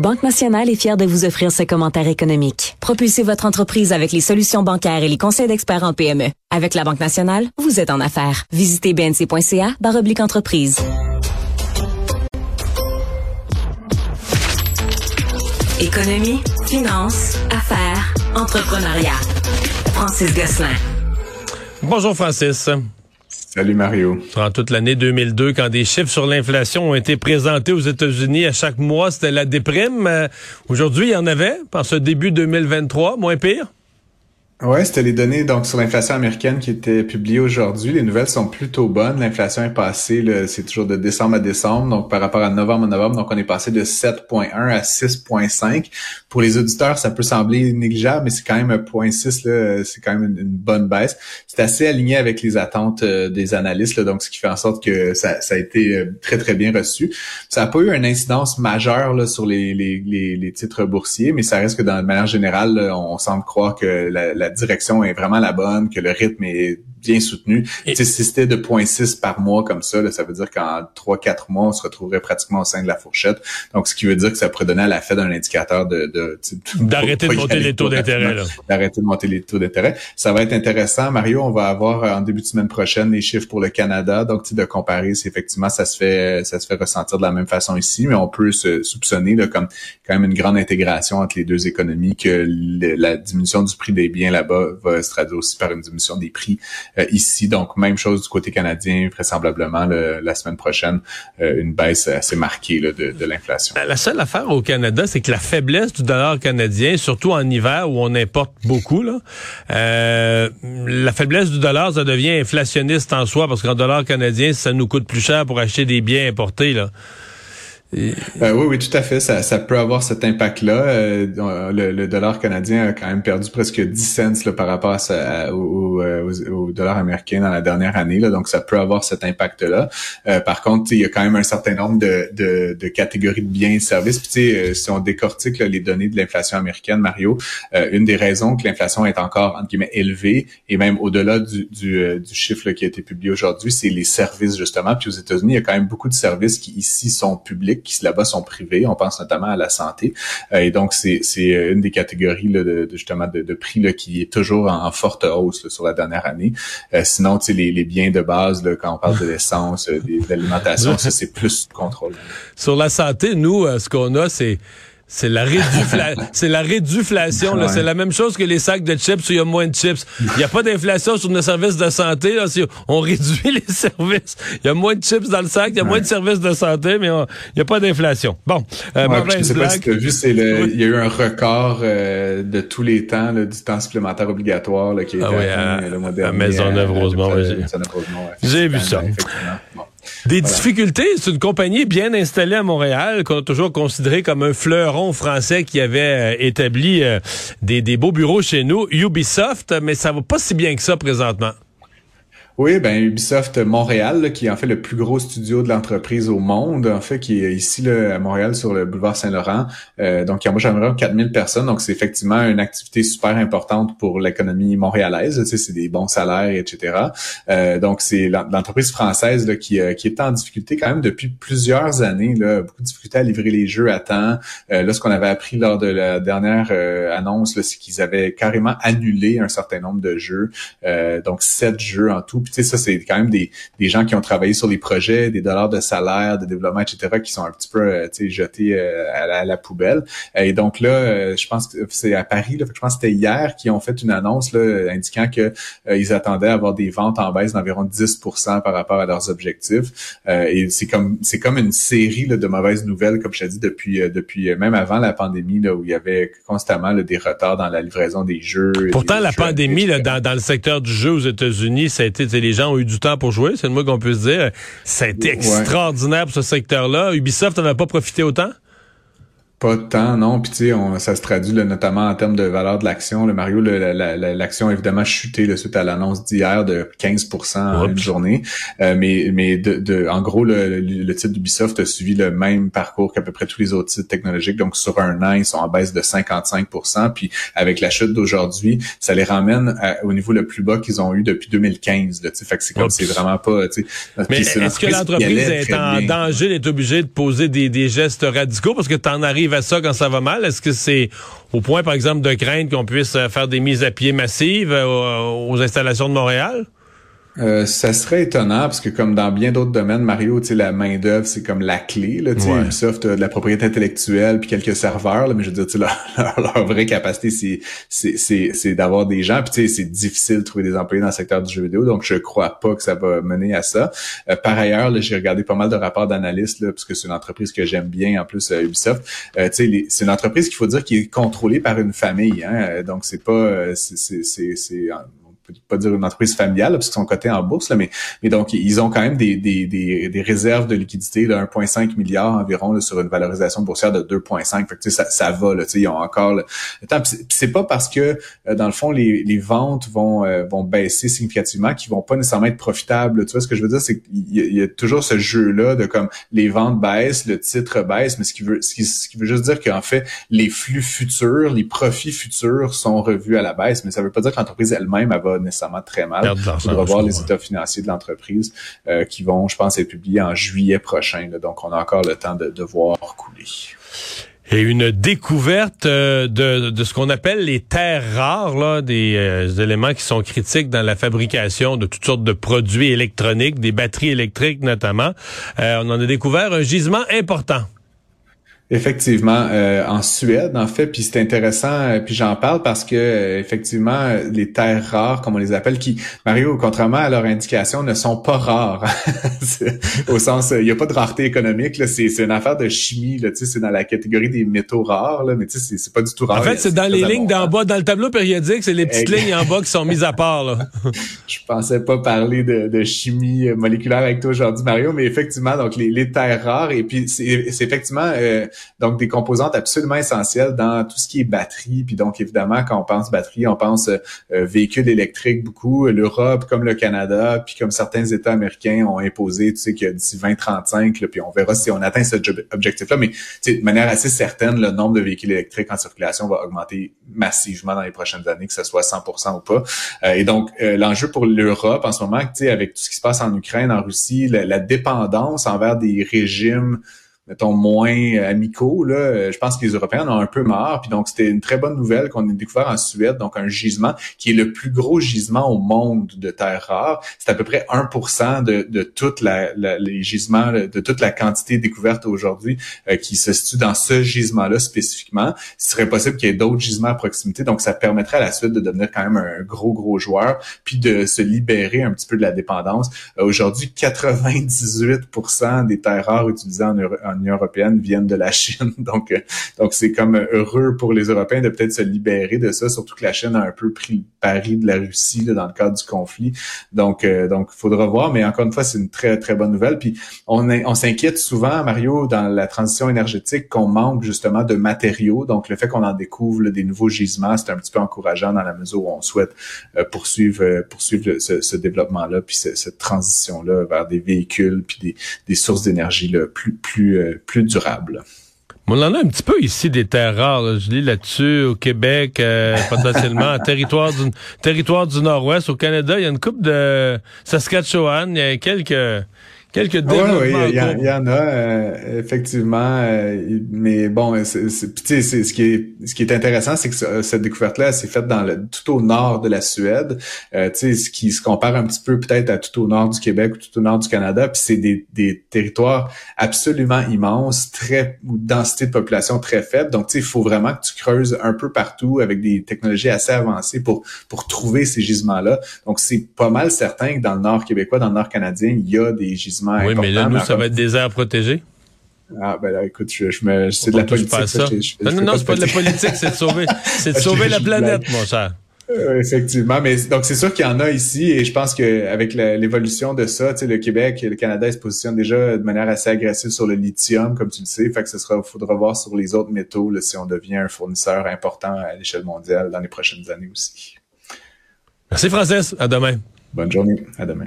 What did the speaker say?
Banque Nationale est fière de vous offrir ce commentaire économique. Propulsez votre entreprise avec les solutions bancaires et les conseils d'experts en PME. Avec la Banque Nationale, vous êtes en affaires. Visitez bnc.ca oblique entreprise. Économie, finance, affaires, entrepreneuriat. Francis Gosselin. Bonjour Francis. Salut Mario. Durant toute l'année 2002, quand des chiffres sur l'inflation ont été présentés aux États-Unis à chaque mois, c'était la déprime. Euh, aujourd'hui, il y en avait, par ce début 2023, moins pire? Ouais, c'était les données donc sur l'inflation américaine qui étaient publiées aujourd'hui. Les nouvelles sont plutôt bonnes. L'inflation est passée, c'est toujours de décembre à décembre, donc par rapport à novembre à novembre, donc on est passé de 7.1 à 6.5. Pour les auditeurs, ça peut sembler négligeable, mais c'est quand même un 0.6, là, c'est quand même une, bonne baisse. C'est assez aligné avec les attentes euh, des analystes, donc ce qui fait en sorte que ça, ça a été euh, très très bien reçu. Ça n'a pas eu une incidence majeure là, sur les, les, les, titres boursiers, mais ça reste que dans la manière générale, on semble croire que la, la direction est vraiment la bonne, que le rythme est bien soutenu. Si c'était de 0.6 par mois comme ça, ça veut dire qu'en 3-4 mois, on se retrouverait pratiquement au sein de la fourchette. Donc, ce qui veut dire que ça pourrait donner à la Fed un indicateur de... D'arrêter de, monter les taux d'intérêt. D'arrêter de monter les taux d'intérêt. Ça va être intéressant. Mario, on va avoir euh, en début de semaine prochaine les chiffres pour le Canada. Donc, de comparer si effectivement ça se fait ça se fait ressentir de la même façon ici, mais on peut se soupçonner là, comme quand même une grande intégration entre les deux économies, que la diminution du prix des biens là-bas va se traduire aussi par une diminution des prix ici. Donc, même chose du côté canadien, vraisemblablement la semaine prochaine, euh, une baisse assez marquée de, de l'inflation. La seule affaire au Canada, c'est que la faiblesse du dollar canadien, surtout en hiver où on importe beaucoup, là, euh, la faiblesse du dollar, ça devient inflationniste en soi parce qu'en dollar canadien, ça nous coûte plus cher pour acheter des biens importés. Là. Euh, oui, oui, tout à fait. Ça, ça peut avoir cet impact-là. Euh, le, dollar canadien a quand même perdu presque 10 cents là, par rapport à, au, au, dollar américain dans la dernière année. Là, donc, ça peut avoir cet impact-là. Euh, par contre, il y a quand même un certain nombre de, de, de catégories de biens et services. Puis, si on décortique les données de l'inflation américaine, Mario, une des raisons que l'inflation est encore entre guillemets élevée et même au-delà du, du, du chiffre qui a été publié aujourd'hui, c'est les services justement. Puis aux États-Unis, il y a quand même beaucoup de services qui ici sont publics qui là-bas sont privés. On pense notamment à la santé. Euh, et donc, c'est euh, une des catégories là, de, justement de, prix là, qui est toujours en, forte hausse sur la dernière année. Euh, sinon, les, les biens de base, là, quand on parle de l'essence, de l'alimentation, ça, c'est plus contrôle. Sur la santé, nous, ce qu'on a, c'est c'est la, c'est la réduflation. C'est la même chose que les sacs de chips où il y a moins de chips. Il n'y a pas d'inflation sur nos services de santé. Là, on réduit les services. Il y a moins de chips dans le sac, il y a moins de services de santé, mais il n'y a pas d'inflation. Bon, euh, je sais pas si tu as vu, c'est le, il y a eu un record euh, de tous les temps, là, du temps supplémentaire obligatoire là, qui a été ah à, le mois dernier. À Maisonneuve-Rosemont. J'ai vu ça. Des difficultés, c'est une compagnie bien installée à Montréal, qu'on a toujours considéré comme un fleuron français qui avait euh, établi euh, des, des beaux bureaux chez nous, Ubisoft, mais ça va pas si bien que ça présentement. Oui, ben Ubisoft Montréal, qui est en fait le plus gros studio de l'entreprise au monde, en fait, qui est ici là, à Montréal sur le boulevard Saint-Laurent. Euh, donc, il embauche environ 4000 personnes. Donc, c'est effectivement une activité super importante pour l'économie montréalaise. Tu sais, c'est des bons salaires, etc. Euh, donc, c'est l'entreprise française là, qui, euh, qui est en difficulté quand même depuis plusieurs années. Là, beaucoup de difficultés à livrer les jeux à temps. Euh, là, ce qu'on avait appris lors de la dernière euh, annonce, c'est qu'ils avaient carrément annulé un certain nombre de jeux. donc, sept jeux en tout tu sais, ça, c'est quand même des, des gens qui ont travaillé sur les projets, des dollars de salaire, de développement, etc., qui sont un petit peu, euh, tu sais, jetés euh, à, la, poubelle. Et donc là, euh, je pense que c'est à Paris, là, je pense que c'était hier qu'ils ont fait une annonce là, indiquant que ils attendaient à avoir des ventes en baisse d'environ 10% par rapport à leurs objectifs. et c'est comme c'est comme une série là, de mauvaises nouvelles, comme je t'ai dit, depuis depuis même avant la pandémie, là, où il y avait constamment des retards dans la livraison des jeux. Pourtant, la pandémie là, dans, dans le secteur du jeu aux États-Unis, ça a été les gens ont eu du temps pour jouer, c'est le moins qu'on peut se dire. Ça a été extraordinaire pour ce secteur-là. Ubisoft n'en a pas profité autant? Pas de temps, non? Puis tu sais, ça se traduit notamment en termes de valeur de l'action. Le Mario, l'action a évidemment chuté là, suite à l'annonce d'hier de 15 en une journée. Euh, mais mais de, en gros, le, le titre d'Ubisoft a suivi le même parcours qu'à peu près tous les autres titres technologiques. Donc sur un an, ils sont en baisse de 55% Puis avec la chute d'aujourd'hui, ça les ramène au niveau le plus bas qu'ils ont eu depuis 2015. Là, fait que c'est comme c'est vraiment pas. Mais est-ce que l'entreprise est en danger d'être obligée de poser des, des gestes radicaux? Parce que tu en arrives à ça quand ça va mal? Est-ce que c'est au point, par exemple, de craindre qu'on puisse faire des mises à pied massives aux installations de Montréal? Euh, ça serait étonnant parce que comme dans bien d'autres domaines, Mario, tu sais, la main d'œuvre c'est comme la clé. Là, tu sais, Ubisoft a de la propriété intellectuelle puis quelques serveurs, là, mais je veux dire, tu sais, leur, vraie capacité c'est c'est c'est d'avoir des gens. Puis tu sais, c'est difficile de trouver des employés dans le secteur du jeu vidéo, donc je crois pas que ça va mener à ça. Euh, par ailleurs, j'ai regardé pas mal de rapports d'analystes là, parce que c'est une entreprise que j'aime bien en plus euh, Ubisoft. tu sais, c'est une entreprise qu'il faut dire qui est contrôlée par une famille. Hein, donc c'est pas c'est c'est c'est pas dire une entreprise familiale, parce qu'ils sont cotés en bourse, là, mais, mais donc, ils ont quand même des, des, des, réserves de liquidité de 1,5 milliard environ là, sur une valorisation boursière de 2,5. Fait que, ça, ça va, là, ils ont encore le temps. c'est pas parce que, euh, dans le fond, les, les ventes vont, euh, vont baisser significativement qu'ils vont pas nécessairement être profitables. Tu vois, ce que je veux dire, c'est qu'il y, a toujours ce jeu-là de comme les ventes baissent, le titre baisse, mais ce qui veut, ce qui, ce qui veut juste dire qu'en fait, les flux futurs, les profits futurs sont revus à la baisse, mais ça veut pas dire que l'entreprise elle-même, elle va nécessairement très mal. On va voir les états financiers de l'entreprise euh, qui vont, je pense, être publiés en juillet prochain. donc, on a encore le temps de, voir couler. Et une découverte euh, de, de ce qu'on appelle les terres rares, là, des euh, éléments qui sont critiques dans la fabrication de toutes sortes de produits électroniques, des batteries électriques notamment. on en a découvert un gisement important. Effectivement, euh, en Suède, en fait, puis c'est intéressant, euh, puis j'en parle parce que euh, effectivement, les terres rares, comme on les appelle, qui, Mario, contrairement à leur indication, ne sont pas rares. au sens, il n'y a pas de rareté économique, là, c'est, une affaire de chimie, là, tu sais, c'est dans la catégorie des métaux rares, là, mais tu sais, c'est, pas du tout rare. En fait, c'est dans les lignes d'en bas, dans le tableau périodique, c'est les petites lignes en bas qui sont mises à part, là. Je pensais pas parler de, de chimie moléculaire avec toi aujourd'hui, Mario, mais effectivement, donc les, les terres rares, et puis c'est, c'est effectivement donc des composantes absolument essentielles dans tout ce qui est batterie. Puis donc évidemment, quand on pense batterie, on pense euh, euh, véhicules électriques beaucoup. L'Europe, comme le Canada, puis comme certains États américains ont imposé, tu sais, que d'ici 2035, puis on verra si on atteint cet objectif-là. Mais de manière assez certaine, le nombre de véhicules électriques en circulation va augmenter massivement dans les prochaines années, que ce soit 100% ou pas. Euh, et donc l'enjeu pour l'Europe en ce moment, tu sais, avec tout ce qui se passe en Ukraine, en Russie, la dépendance envers des régimes mettons, moins amicaux, là, je pense que les Européens en ont un peu marre. Puis donc, c'était une très bonne nouvelle qu'on ait découvert en Suède, donc un gisement qui est le plus gros gisement au monde de terres rares. C'est à peu près 1% de, de toute la, les gisements, de toute la quantité découverte aujourd'hui euh, qui se situe dans ce gisement-là spécifiquement. Il serait possible qu'il y ait d'autres gisements à proximité. Donc, ça permettrait à la suite de devenir quand même un gros, gros joueur, puis de se libérer un petit peu de la dépendance. Euh, aujourd'hui, 98% des terres rares utilisées en, en européenne viennent de la Chine. Donc, euh, donc c'est comme heureux pour les Européens de peut-être se libérer de ça, surtout que la Chine a un peu pris le pari de la Russie dans le cadre du conflit. Donc, euh, donc, faudra voir. Mais encore une fois, c'est une très très bonne nouvelle. Puis on, on s'inquiète souvent, Mario, dans la transition énergétique, qu'on manque justement de matériaux. Donc, le fait qu'on en découvre des nouveaux gisements, c'est un petit peu encourageant dans la mesure où on souhaite euh, poursuivre euh, poursuivre ce, ce développement-là, puis cette transition-là vers des véhicules, puis des, des sources d'énergie plus plus plus durable. On en a un petit peu ici des terres rares. Je lis là-dessus au Québec, euh, potentiellement, territoire du territoire du Nord-Ouest. Au Canada, il y a une coupe de Saskatchewan. Il y a quelques quelques développements. Oui, il y, en a euh, effectivement, euh, mais bon, c'est, c'est, ce qui est ce qui est intéressant, c'est que cette découverte-là, s'est faite dans le tout au nord de la Suède. Euh, tu sais, ce qui se compare un petit peu peut-être à tout au nord du Québec ou tout au nord du Canada. Puis c'est des, des territoires absolument immenses, très ou densité de population très faible. Donc tu sais, il faut vraiment que tu creuses un peu partout avec des technologies assez avancées pour pour trouver ces gisements-là. Donc c'est pas mal certain que dans le nord québécois, dans le nord canadien, il y a des gisements oui, mais là, nous, ça va être des aires protégées. Ah, ben là, écoute, je, je me, c'est de la politique. Ça. Non, non, non, c'est pas de la politique, c'est de sauver, c'est de sauver la planète, mon cher. Euh, effectivement, mais donc c'est sûr qu'il y en a ici et je pense qu'avec l'évolution de ça, le Québec et le Canada se positionnent déjà de manière assez agressive sur le lithium, comme tu le sais. Fait que ce sera, faudra voir sur les autres métaux là, si on devient un fournisseur important à l'échelle mondiale dans les prochaines années aussi. Merci Francis, à demain. Bonne journée, à demain.